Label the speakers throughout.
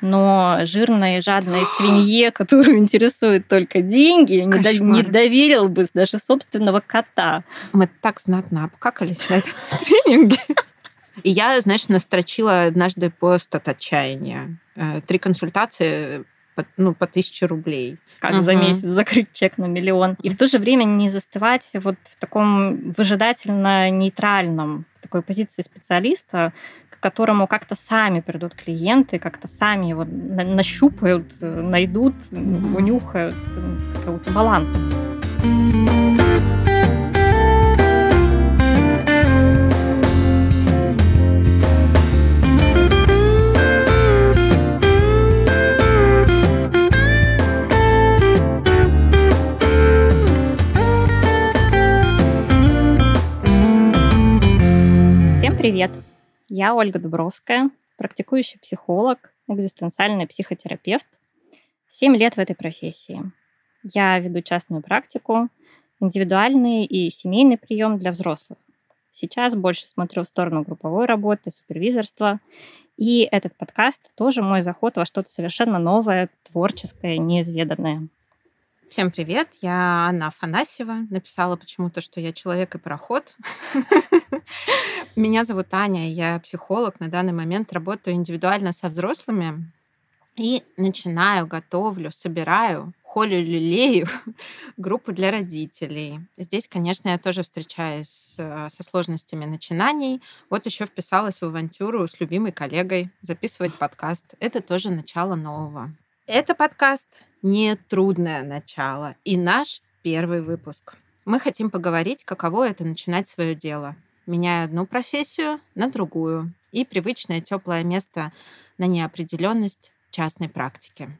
Speaker 1: но жирной, жадной свинье, которую интересуют только деньги, не, до, не доверил бы даже собственного кота.
Speaker 2: Мы так знатно обкакались на этом тренинге. И я, знаешь, настрочила однажды пост от отчаяния. Э, три консультации по, ну, по тысяче рублей.
Speaker 1: Как угу. за месяц закрыть чек на миллион. И в то же время не застывать вот в таком выжидательно нейтральном, в такой позиции специалиста, к которому как-то сами придут клиенты, как-то сами его нащупают, найдут, угу. унюхают какого-то баланса. привет! Я Ольга Дубровская, практикующий психолог, экзистенциальный психотерапевт. Семь лет в этой профессии. Я веду частную практику, индивидуальный и семейный прием для взрослых. Сейчас больше смотрю в сторону групповой работы, супервизорства. И этот подкаст тоже мой заход во что-то совершенно новое, творческое, неизведанное.
Speaker 2: Всем привет, я Анна Афанасьева. Написала почему-то, что я человек и пароход. Меня зовут Аня, я психолог. На данный момент работаю индивидуально со взрослыми. И начинаю, готовлю, собираю, холю, люлею группу для родителей. Здесь, конечно, я тоже встречаюсь э, со сложностями начинаний. Вот еще вписалась в авантюру с любимой коллегой записывать подкаст. Это тоже начало нового. Это подкаст «Не трудное начало» и наш первый выпуск. Мы хотим поговорить, каково это начинать свое дело, меняя одну профессию на другую и привычное теплое место на неопределенность частной практики.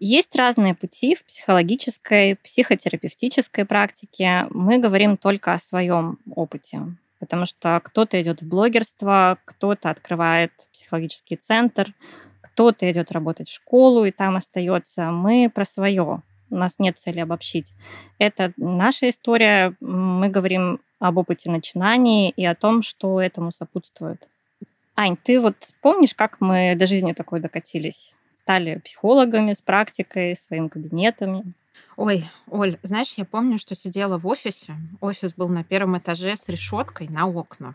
Speaker 1: Есть разные пути в психологической, психотерапевтической практике. Мы говорим только о своем опыте, потому что кто-то идет в блогерство, кто-то открывает психологический центр, кто-то идет работать в школу и там остается. Мы про свое. У нас нет цели обобщить. Это наша история. Мы говорим об опыте начинаний и о том, что этому сопутствует. Ань, ты вот помнишь, как мы до жизни такой докатились? Стали психологами с практикой, своим кабинетами.
Speaker 2: Ой, Оль, знаешь, я помню, что сидела в офисе. Офис был на первом этаже с решеткой на окна.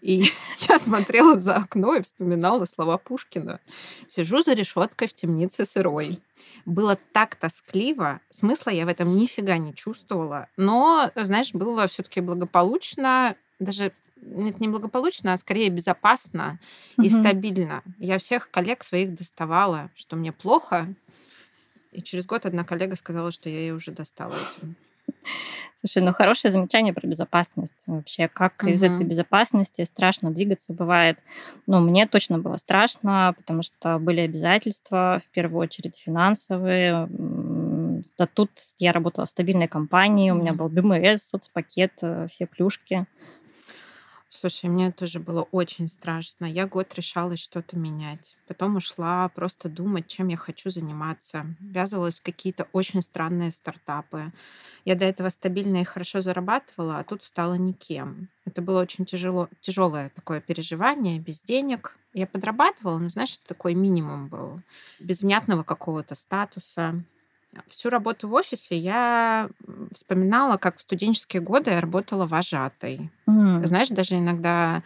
Speaker 2: И я смотрела за окно и вспоминала слова Пушкина. «Сижу за решеткой в темнице сырой». Было так тоскливо, смысла я в этом нифига не чувствовала. Но, знаешь, было все таки благополучно, даже нет, не благополучно, а скорее безопасно и стабильно. Я всех коллег своих доставала, что мне плохо. И через год одна коллега сказала, что я ей уже достала этим.
Speaker 1: Слушай, ну хорошее замечание про безопасность. Вообще, как угу. из этой безопасности страшно двигаться бывает. Ну, мне точно было страшно, потому что были обязательства, в первую очередь финансовые. Статут, я работала в стабильной компании, у меня был БМС, соцпакет, э, все плюшки.
Speaker 2: Слушай, мне тоже было очень страшно. Я год решалась что-то менять. Потом ушла просто думать, чем я хочу заниматься. Ввязывалась в какие-то очень странные стартапы. Я до этого стабильно и хорошо зарабатывала, а тут стала никем. Это было очень тяжело, тяжелое такое переживание, без денег. Я подрабатывала, но, знаешь, такой минимум был. Без внятного какого-то статуса. Всю работу в офисе я вспоминала, как в студенческие годы я работала вожатой. Mm. Знаешь, даже иногда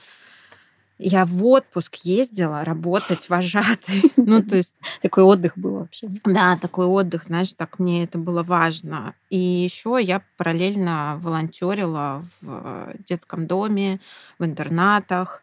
Speaker 2: я в отпуск ездила работать вожатой. Ну, то есть...
Speaker 1: Такой отдых был вообще.
Speaker 2: Да, такой отдых, знаешь, так мне это было важно. И еще я параллельно волонтерила в детском доме, в интернатах.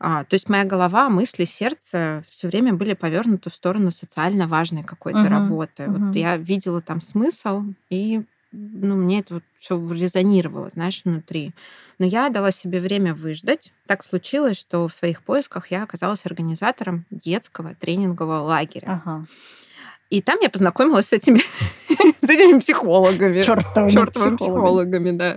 Speaker 2: А, то есть моя голова, мысли, сердце все время были повернуты в сторону социально важной какой-то uh-huh, работы. Uh-huh. Вот я видела там смысл, и ну, мне это вот все резонировало, знаешь, внутри. Но я дала себе время выждать. Так случилось, что в своих поисках я оказалась организатором детского тренингового лагеря. Ага. И там я познакомилась с этими, с этими психологами.
Speaker 1: Чертовыми,
Speaker 2: Чертовыми психологами, да.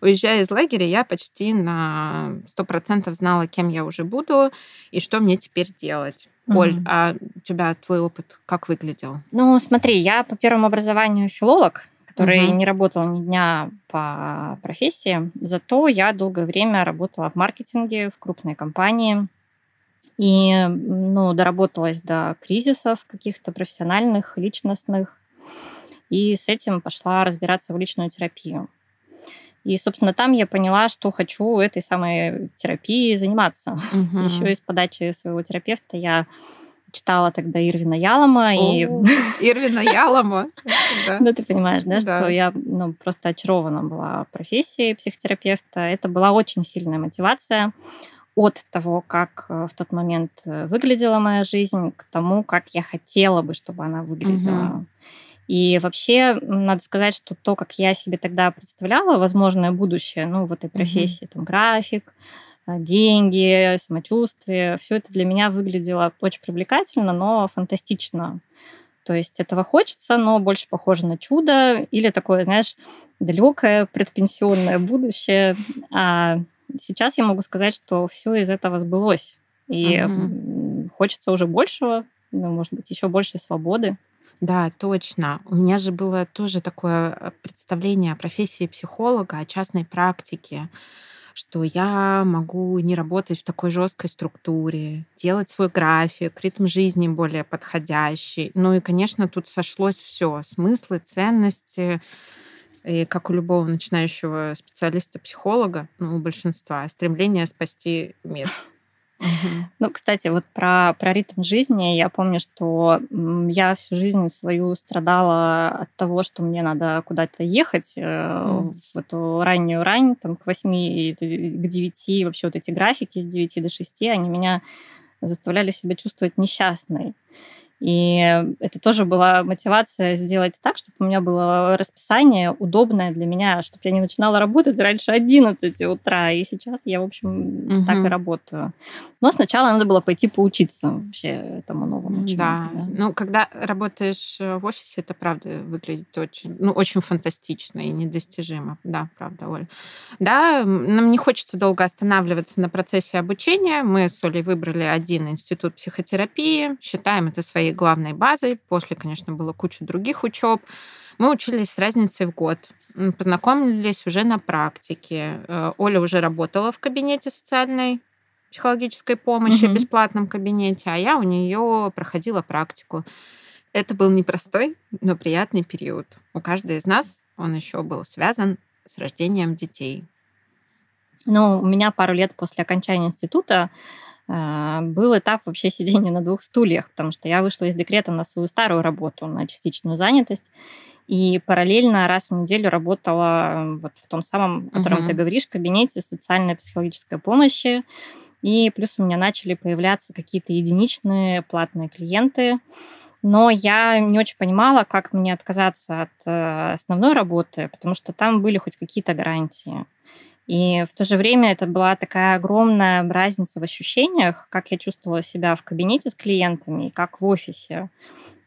Speaker 2: Уезжая из лагеря, я почти на 100% знала, кем я уже буду и что мне теперь делать. Оль, а у тебя твой опыт как выглядел?
Speaker 1: Ну, смотри, я по первому образованию филолог, который mm-hmm. не работал ни дня по профессии, зато я долгое время работала в маркетинге, в крупной компании. И ну, доработалась до кризисов каких-то профессиональных, личностных. И с этим пошла разбираться в личную терапию. И, собственно, там я поняла, что хочу этой самой терапией заниматься. Угу. Еще из подачи своего терапевта я читала тогда Ирвина Ялома.
Speaker 2: и... Ирвина Ялома.
Speaker 1: Да, ты понимаешь, да, что я ну, просто очарована была профессией психотерапевта. Это была очень сильная мотивация от того, как э, в тот момент э, выглядела моя жизнь, к тому, как я хотела бы, чтобы она выглядела. И вообще, надо сказать, что то, как я себе тогда представляла возможное будущее, ну, в этой профессии, mm-hmm. там, график, э, деньги, самочувствие, все это для меня выглядело очень привлекательно, но фантастично. То есть этого хочется, но больше похоже на чудо или такое, знаешь, далекое предпенсионное будущее. А сейчас я могу сказать, что все из этого сбылось. И угу. хочется уже большего, ну, может быть, еще больше свободы.
Speaker 2: Да, точно. У меня же было тоже такое э, представление о профессии психолога, о частной практике, что я могу не работать в такой жесткой структуре, делать свой график, ритм жизни более подходящий. Ну и, конечно, тут сошлось все: смыслы, ценности, и как у любого начинающего специалиста-психолога, ну, у большинства, стремление спасти мир.
Speaker 1: Ну, кстати, вот про, про ритм жизни. Я помню, что я всю жизнь свою страдала от того, что мне надо куда-то ехать mm. в эту раннюю рань, там, к 8, к 9, вообще вот эти графики с 9 до 6, они меня заставляли себя чувствовать несчастной. И это тоже была мотивация сделать так, чтобы у меня было расписание удобное для меня, чтобы я не начинала работать раньше 11 утра. И сейчас я, в общем, угу. так и работаю. Но сначала надо было пойти поучиться вообще этому новому чему
Speaker 2: да. да. Ну, когда работаешь в офисе, это правда выглядит очень, ну, очень фантастично и недостижимо. Да, правда, Оль. Да, нам не хочется долго останавливаться на процессе обучения. Мы с Олей выбрали один институт психотерапии, считаем это своей своей главной базой. После, конечно, было куча других учеб. Мы учились с разницей в год. Познакомились уже на практике. Э, Оля уже работала в кабинете социальной психологической помощи, угу. бесплатном кабинете, а я у нее проходила практику. Это был непростой, но приятный период. У каждой из нас он еще был связан с рождением детей.
Speaker 1: Ну, у меня пару лет после окончания института был этап вообще сидения на двух стульях, потому что я вышла из декрета на свою старую работу, на частичную занятость, и параллельно раз в неделю работала вот в том самом, о котором uh-huh. ты говоришь, кабинете социальной психологической помощи. И плюс у меня начали появляться какие-то единичные платные клиенты. Но я не очень понимала, как мне отказаться от э, основной работы, потому что там были хоть какие-то гарантии. И в то же время это была такая огромная разница в ощущениях, как я чувствовала себя в кабинете с клиентами и как в офисе.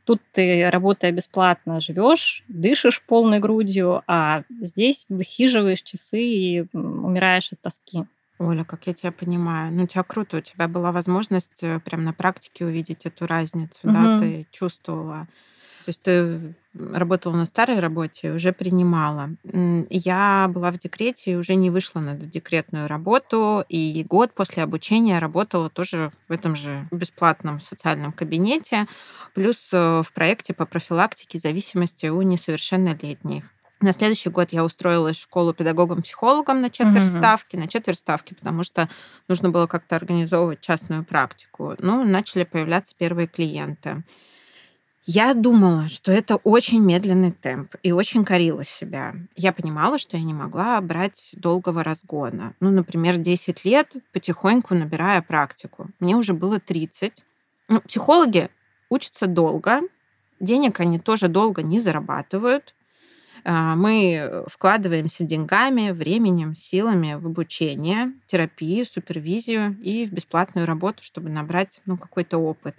Speaker 1: Тут ты, работая бесплатно, живешь, дышишь полной грудью, а здесь высиживаешь часы и умираешь от тоски.
Speaker 2: Оля, как я тебя понимаю, ну, у тебя круто, у тебя была возможность э, прям на практике увидеть эту разницу, угу. да, ты чувствовала. То есть ты работала на старой работе, уже принимала. Я была в декрете и уже не вышла на декретную работу, и год после обучения работала тоже в этом же бесплатном социальном кабинете, плюс э, в проекте по профилактике зависимости у несовершеннолетних. На следующий год я устроилась в школу педагогом-психологом на четверть mm-hmm. ставки, на четверть ставки, потому что нужно было как-то организовывать частную практику. Ну, начали появляться первые клиенты. Я думала, что это очень медленный темп и очень корила себя. Я понимала, что я не могла брать долгого разгона. Ну, например, 10 лет потихоньку набирая практику. Мне уже было 30. Ну, психологи учатся долго, денег они тоже долго не зарабатывают. А, мы вкладываемся деньгами, временем, силами в обучение, терапию, супервизию и в бесплатную работу, чтобы набрать ну, какой-то опыт.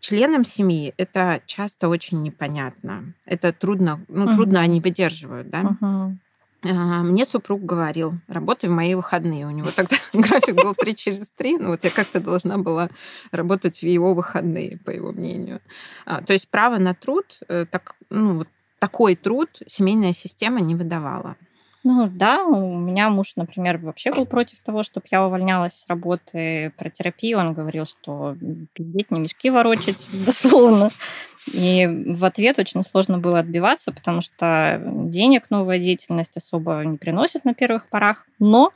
Speaker 2: Членам семьи это часто очень непонятно. Это трудно, ну, угу. трудно они выдерживают, да. Угу. Мне супруг говорил, работай в мои выходные. У него тогда график был 3 через 3, ну вот я как-то должна была работать в его выходные, по его мнению. А, то есть право на труд, э, так, ну, вот такой труд семейная система не выдавала.
Speaker 1: Ну да, у меня муж, например, вообще был против того, чтобы я увольнялась с работы. Про терапию он говорил, что пиздеть, не мешки ворочать, дословно. И в ответ очень сложно было отбиваться, потому что денег новая деятельность особо не приносит на первых порах. Но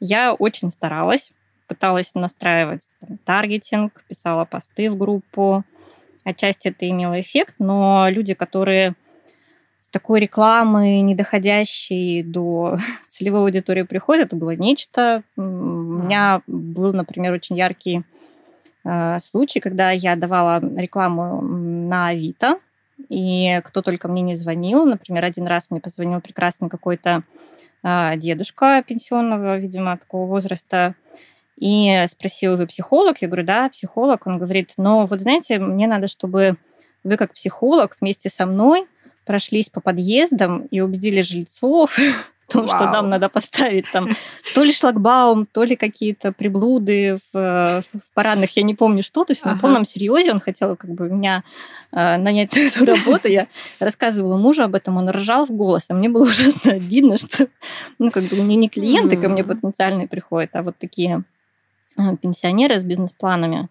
Speaker 1: я очень старалась, пыталась настраивать таргетинг, писала посты в группу. Отчасти это имело эффект, но люди, которые такой рекламы, не доходящей до целевой аудитории приходит, это было нечто. У меня был, например, очень яркий э, случай, когда я давала рекламу на Авито, и кто только мне не звонил. Например, один раз мне позвонил прекрасный какой-то э, дедушка пенсионного, видимо, такого возраста, и спросил, вы психолог? Я говорю, да, психолог. Он говорит, но вот знаете, мне надо, чтобы вы как психолог вместе со мной прошлись по подъездам и убедили жильцов в том, Вау. что нам надо поставить там то ли шлагбаум, то ли какие-то приблуды в, в парадных, я не помню что. То есть ага. на полном серьезе он хотел как бы меня э, нанять на эту работу. Я рассказывала мужу об этом, он ржал в голос, а мне было ужасно обидно, что ну как бы не, не клиенты ко мне потенциальные приходят, а вот такие Э, пенсионеры с бизнес-планами.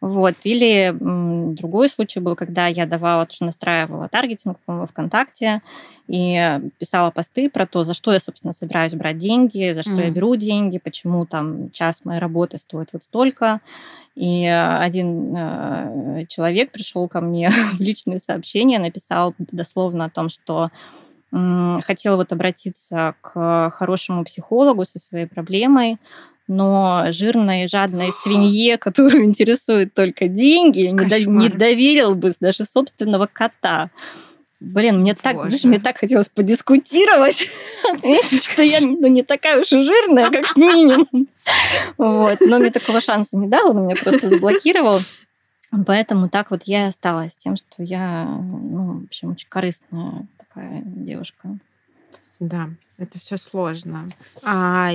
Speaker 1: Вот. Или м, другой случай был, когда я давала, тоже настраивала таргетинг, по-моему, ВКонтакте, и писала посты про то, за что я, собственно, собираюсь брать деньги, за что mm. я беру деньги, почему там час моей работы стоит вот столько. И один э, человек пришел ко мне в личные сообщения, написал дословно о том, что хотел вот обратиться к хорошему психологу со своей проблемой, но жирной, жадной свинье, которую интересуют только деньги, не, до, не доверил бы даже собственного кота. Блин, мне так, знаешь, мне так хотелось подискутировать, отметить, что я ну, не такая уж и жирная, как минимум. Вот. Но мне такого шанса не дал, он меня просто заблокировал. Поэтому так вот я и осталась тем, что я, ну, в общем, очень корыстная такая девушка.
Speaker 2: Да, это все сложно. А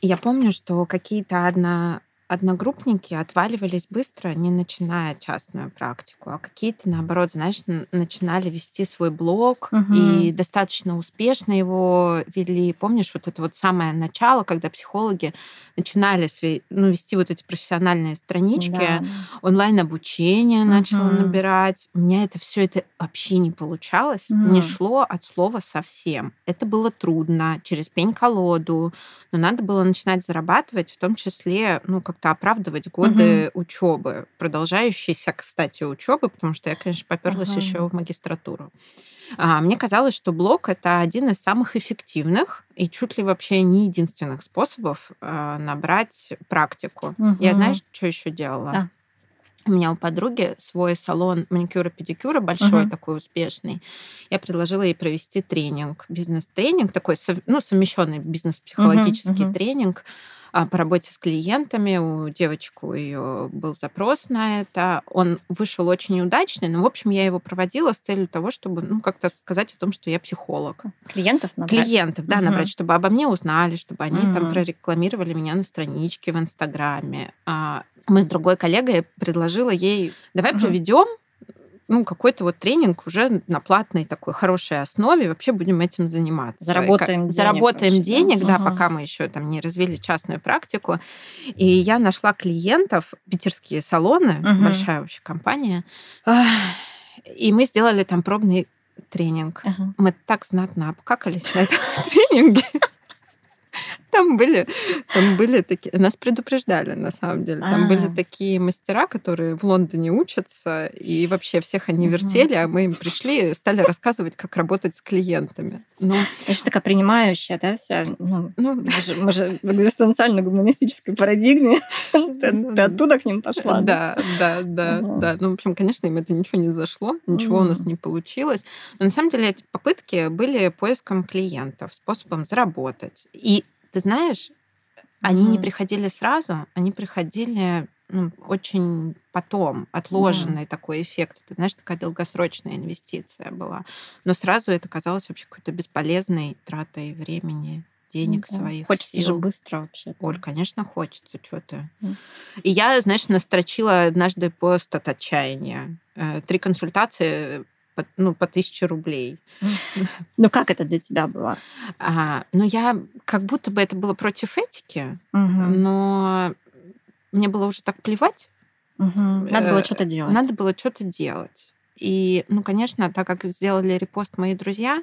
Speaker 2: я помню, что какие-то одна одногруппники отваливались быстро, не начиная частную практику, а какие-то, наоборот, знаешь, начинали вести свой блог угу. и достаточно успешно его вели. Помнишь, вот это вот самое начало, когда психологи начинали свои, ну, вести вот эти профессиональные странички, да. онлайн-обучение угу. начало набирать. У меня это все это вообще не получалось, угу. не шло от слова совсем. Это было трудно, через пень-колоду, но надо было начинать зарабатывать, в том числе, ну, как как-то оправдывать годы угу. учебы, продолжающиеся, кстати, учебы, потому что я, конечно, поперлась ага. еще в магистратуру. А, мне казалось, что блог это один из самых эффективных и чуть ли вообще не единственных способов а, набрать практику. Угу. Я знаешь, что еще делала? Да. У меня у подруги свой салон маникюра-педикюра большой, uh-huh. такой успешный. Я предложила ей провести тренинг, бизнес-тренинг, такой ну, совмещенный бизнес-психологический uh-huh, uh-huh. тренинг а, по работе с клиентами. У девочки у ее был запрос на это. Он вышел очень неудачный, но, в общем, я его проводила с целью того, чтобы, ну, как-то сказать о том, что я психолог.
Speaker 1: Клиентов набрать?
Speaker 2: Клиентов, да, угу. набрать, чтобы обо мне узнали, чтобы они угу. там прорекламировали меня на страничке в Инстаграме. А, мы с другой коллегой предложила ей, давай угу. проведем ну, какой-то вот тренинг уже на платной такой хорошей основе, вообще будем этим заниматься.
Speaker 1: Заработаем
Speaker 2: как, денег. Заработаем вообще, денег, да, угу. пока мы еще там не развили частную практику. И я нашла клиентов, питерские салоны, угу. большая вообще компания, и мы сделали там пробный тренинг. Угу. Мы так знатно обкакались на этом тренинге. Там были, там были такие... Нас предупреждали, на самом деле. Там были а. такие мастера, которые в Лондоне учатся, и вообще всех они вертели, а мы им пришли и стали рассказывать, как работать с клиентами.
Speaker 1: Ну, это такая принимающая, да, вся. Ну, ну мы, же, мы же в экзистенциально-гуманистической парадигме. Ну ты оттуда к ним пошла.
Speaker 2: Да, да, да, да. Ну, в общем, конечно, им это ничего не зашло, ничего у нас не получилось. Но на самом деле эти попытки были поиском клиентов, способом заработать. И ты знаешь, они mm-hmm. не приходили сразу, они приходили ну, очень потом, отложенный mm. такой эффект. Это, знаешь, такая долгосрочная инвестиция была. Но сразу это казалось вообще какой-то бесполезной тратой времени, денег да. своих.
Speaker 1: Хочется сил. же быстро вообще.
Speaker 2: Оль, конечно, хочется, что то Mm. И я, знаешь, настрочила однажды пост от отчаяния. Э, три консультации по, ну, по тысяче рублей.
Speaker 1: Ну, как это для тебя было?
Speaker 2: А, ну, я как будто бы это было против этики, угу. но мне было уже так плевать.
Speaker 1: Угу. Надо было что-то делать.
Speaker 2: Надо было что-то делать. И, ну, конечно, так как сделали репост мои друзья,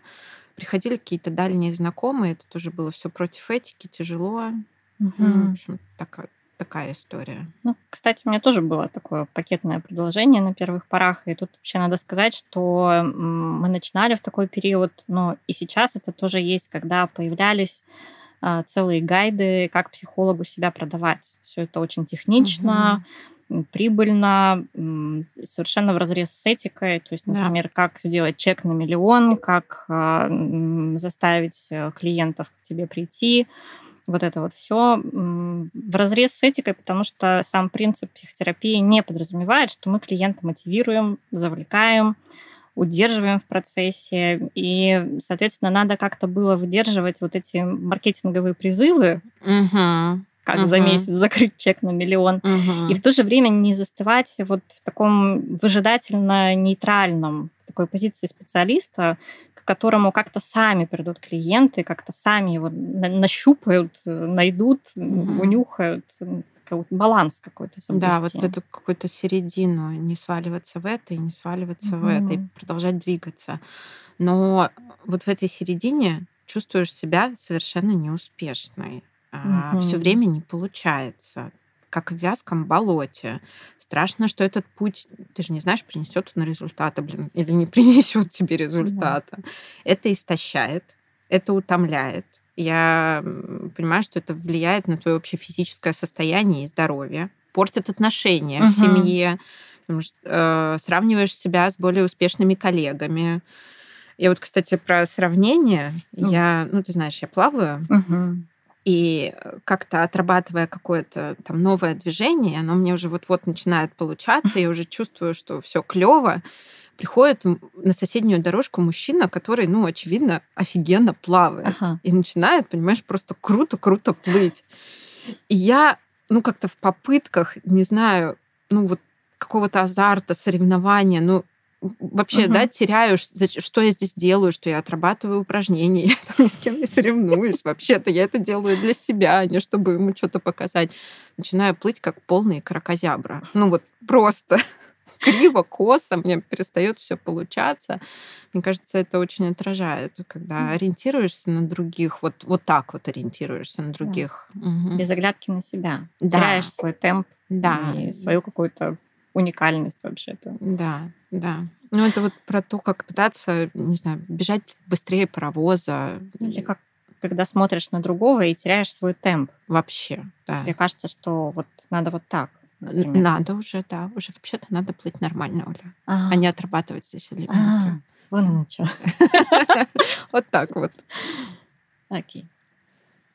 Speaker 2: приходили какие-то дальние знакомые, это тоже было все против этики, тяжело. Угу. Ну, в общем, такая, такая история.
Speaker 1: Ну, кстати, у меня тоже было такое пакетное предложение на первых порах, и тут вообще надо сказать, что мы начинали в такой период, но и сейчас это тоже есть, когда появлялись а, целые гайды, как психологу себя продавать. Все это очень технично. Угу прибыльно, совершенно в разрез с этикой. То есть, например, да. как сделать чек на миллион, как а, заставить э, клиентов к тебе прийти. Вот это вот все в разрез с этикой, потому что сам принцип психотерапии не подразумевает, что мы клиента мотивируем, завлекаем, удерживаем в процессе. И, соответственно, надо как-то было выдерживать вот эти маркетинговые призывы, угу как угу. за месяц закрыть чек на миллион. Угу. И в то же время не застывать вот в таком выжидательно-нейтральном, такой позиции специалиста, к которому как-то сами придут клиенты, как-то сами его нащупают, найдут, угу. унюхают баланс какой-то
Speaker 2: соблюсти. Да, вот в эту какую-то середину, не сваливаться в это и не сваливаться mm в это, и продолжать двигаться. Но вот в этой середине чувствуешь себя совершенно неуспешной а, угу. все время не получается как в вязком болоте. Страшно, что этот путь, ты же не знаешь, принесет он результата, блин, или не принесет тебе результата. Да. Это истощает, это утомляет. Я понимаю, что это влияет на твое общее физическое состояние и здоровье, портит отношения угу. в семье, потому что э, сравниваешь себя с более успешными коллегами. Я вот, кстати, про сравнение. Ну. Я, ну, ты знаешь, я плаваю. Угу. И э, как-то отрабатывая какое-то там новое движение, оно мне уже вот-вот начинает получаться, я уже чувствую, что все клево. Приходит на соседнюю дорожку мужчина, который, ну, очевидно, офигенно плавает. Ага. И начинает, понимаешь, просто круто-круто плыть. И я, ну, как-то в попытках, не знаю, ну, вот какого-то азарта, соревнования, ну, вообще, угу. да, теряю, что я здесь делаю, что я отрабатываю упражнения, я там ни с кем не соревнуюсь. Вообще-то я это делаю для себя, а не чтобы ему что-то показать. Начинаю плыть как полный кракозябра. Ну вот просто криво, косо, мне перестает все получаться. Мне кажется, это очень отражает, когда ориентируешься на других, вот, вот так вот ориентируешься на других.
Speaker 1: Да. Угу. Без оглядки на себя. Да. Теряешь свой темп да. и свою какую-то уникальность вообще-то.
Speaker 2: Да, да. Ну, это вот про то, как пытаться, не знаю, бежать быстрее паровоза.
Speaker 1: Или как когда смотришь на другого и теряешь свой темп.
Speaker 2: Вообще, да.
Speaker 1: Тебе кажется, что вот надо вот так.
Speaker 2: Например. Надо уже, да. Уже вообще-то надо плыть нормально, Оля. А, а не отрабатывать здесь элементы. А,
Speaker 1: вон оно что.
Speaker 2: Вот так вот.
Speaker 1: Окей.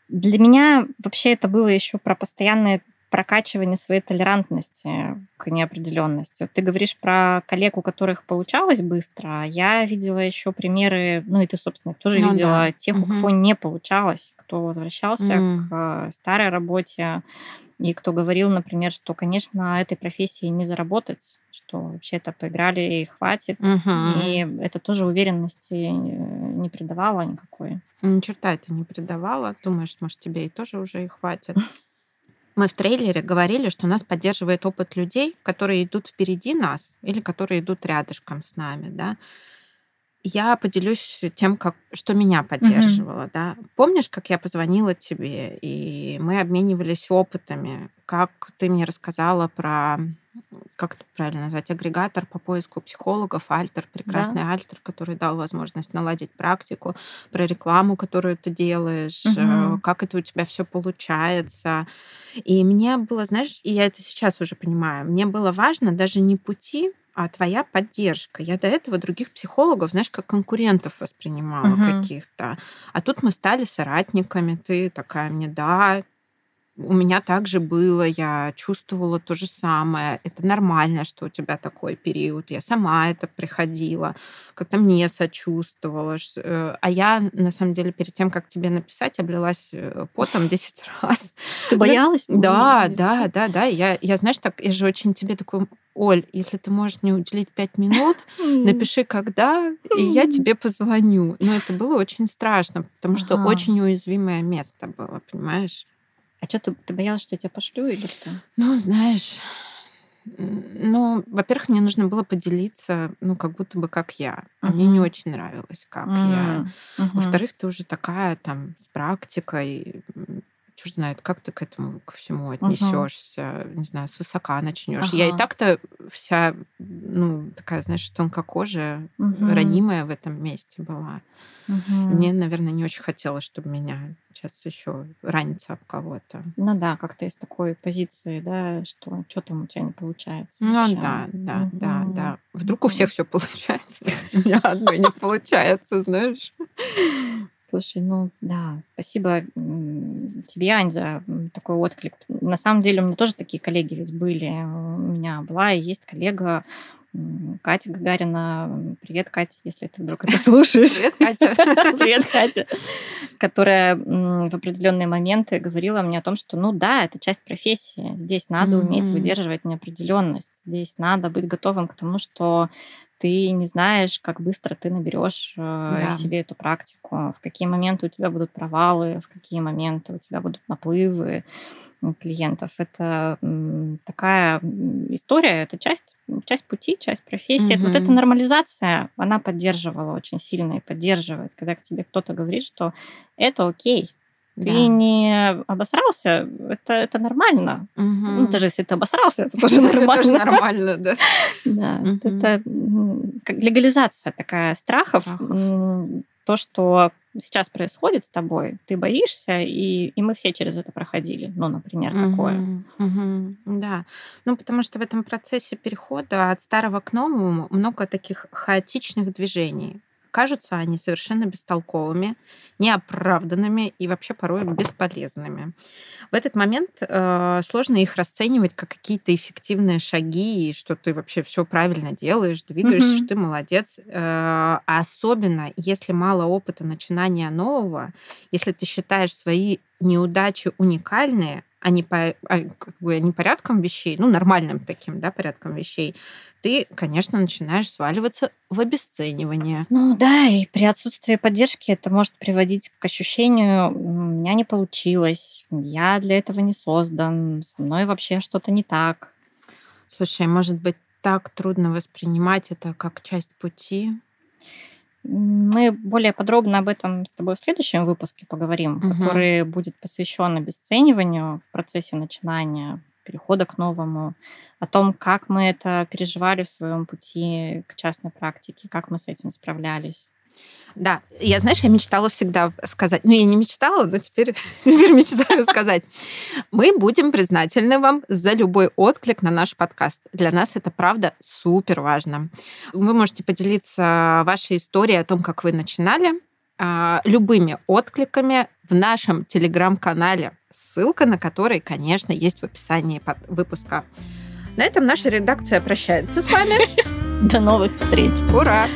Speaker 1: Для меня вообще это было еще про постоянное прокачивание своей толерантности к неопределенности. Ты говоришь про коллег, у которых получалось быстро. Я видела еще примеры, ну и ты, собственно, тоже ну, видела да. тех, угу. у кого не получалось, кто возвращался mm. к старой работе, и кто говорил, например, что, конечно, этой профессии не заработать, что вообще это поиграли и хватит. Угу. И это тоже уверенности не придавало никакой.
Speaker 2: Ни черта это не придавало. Думаешь, может, тебе и тоже уже и хватит. Мы в трейлере говорили, что нас поддерживает опыт людей, которые идут впереди нас или которые идут рядышком с нами, да. Я поделюсь тем, как, что меня поддерживало, mm-hmm. да. Помнишь, как я позвонила тебе, и мы обменивались опытами, как ты мне рассказала про как это правильно назвать, агрегатор по поиску психологов, Альтер, прекрасный да. Альтер, который дал возможность наладить практику, про рекламу, которую ты делаешь, угу. как это у тебя все получается. И мне было, знаешь, и я это сейчас уже понимаю, мне было важно даже не пути, а твоя поддержка. Я до этого других психологов, знаешь, как конкурентов воспринимала угу. каких-то. А тут мы стали соратниками. Ты такая мне, да, у меня также было, я чувствовала то же самое. Это нормально, что у тебя такой период. Я сама это приходила, как-то мне сочувствовала. Э, а я, на самом деле, перед тем, как тебе написать, облилась э, потом 10 раз.
Speaker 1: Ты боялась?
Speaker 2: Да, да, да, да. Я, я, знаешь, так, я же очень тебе такой, Оль, если ты можешь мне уделить 5 минут, напиши когда, и я тебе позвоню. Но это было очень страшно, потому что очень уязвимое место было, понимаешь?
Speaker 1: А что ты, ты боялась, что я тебя пошлю или что?
Speaker 2: Ну, знаешь, ну, во-первых, мне нужно было поделиться, ну, как будто бы как я. Uh-huh. мне не очень нравилось, как uh-huh. я. Uh-huh. Во-вторых, ты уже такая там с практикой, черт знает, как ты к этому ко всему отнесешься, uh-huh. не знаю, с высока начнешь. Uh-huh. Я и так-то вся, ну, такая, знаешь, тонкокожая, uh-huh. ранимая в этом месте была. Uh-huh. Мне, наверное, не очень хотелось, чтобы меня сейчас еще ранится об кого-то.
Speaker 1: Ну да, как-то из такой позиции, да, что что там у тебя не получается.
Speaker 2: Ну вообще. да, да, uh-huh. да, да. Вдруг у всех все получается, у меня одно не получается, знаешь.
Speaker 1: Слушай, ну да, спасибо тебе, Ань, за такой отклик. На самом деле у меня тоже такие коллеги ведь были. У меня была и есть коллега, Катя Гагарина. Привет, Катя, если ты вдруг это слушаешь.
Speaker 2: Привет, Катя.
Speaker 1: Привет, Катя. Которая в определенные моменты говорила мне о том, что, ну да, это часть профессии. Здесь надо уметь выдерживать неопределенность. Здесь надо быть готовым к тому, что ты не знаешь, как быстро ты наберешь э, да. себе эту практику, в какие моменты у тебя будут провалы, в какие моменты у тебя будут наплывы клиентов. Это такая история, это часть, часть пути, часть профессии. Угу. Вот эта нормализация, она поддерживала очень сильно и поддерживает, когда к тебе кто-то говорит, что это окей, ты да. не обосрался, это, это нормально. Угу. Ну, даже если ты обосрался, это тоже нормально. Это тоже
Speaker 2: нормально, да.
Speaker 1: Да, это легализация такая страхов. То, что сейчас происходит с тобой, ты боишься, и, и мы все через это проходили. Ну, например, такое.
Speaker 2: Да. Ну, потому что в этом процессе перехода от старого к новому много таких хаотичных движений кажутся они совершенно бестолковыми, неоправданными и вообще порой бесполезными. В этот момент э, сложно их расценивать как какие-то эффективные шаги, и что ты вообще все правильно делаешь, двигаешься, mm-hmm. что ты молодец. Э, особенно, если мало опыта начинания нового, если ты считаешь свои неудачи уникальные, а не, по, а, как бы, не порядком вещей, ну, нормальным таким, да, порядком вещей, ты, конечно, начинаешь сваливаться в обесценивание.
Speaker 1: Ну да, и при отсутствии поддержки это может приводить к ощущению, у меня не получилось, я для этого не создан, со мной вообще что-то не так.
Speaker 2: Слушай, может быть, так трудно воспринимать это как часть пути?
Speaker 1: Мы более подробно об этом с тобой в следующем выпуске поговорим, угу. который будет посвящен обесцениванию в процессе начинания перехода к новому, о том, как мы это переживали в своем пути к частной практике, как мы с этим справлялись.
Speaker 2: Да, я, знаешь, я мечтала всегда сказать, ну, я не мечтала, но теперь, теперь мечтаю сказать. Мы будем признательны вам за любой отклик на наш подкаст. Для нас это, правда, супер важно. Вы можете поделиться вашей историей о том, как вы начинали, а, любыми откликами в нашем телеграм-канале, ссылка на который, конечно, есть в описании выпуска. На этом наша редакция прощается с вами.
Speaker 1: До новых встреч.
Speaker 2: Ура!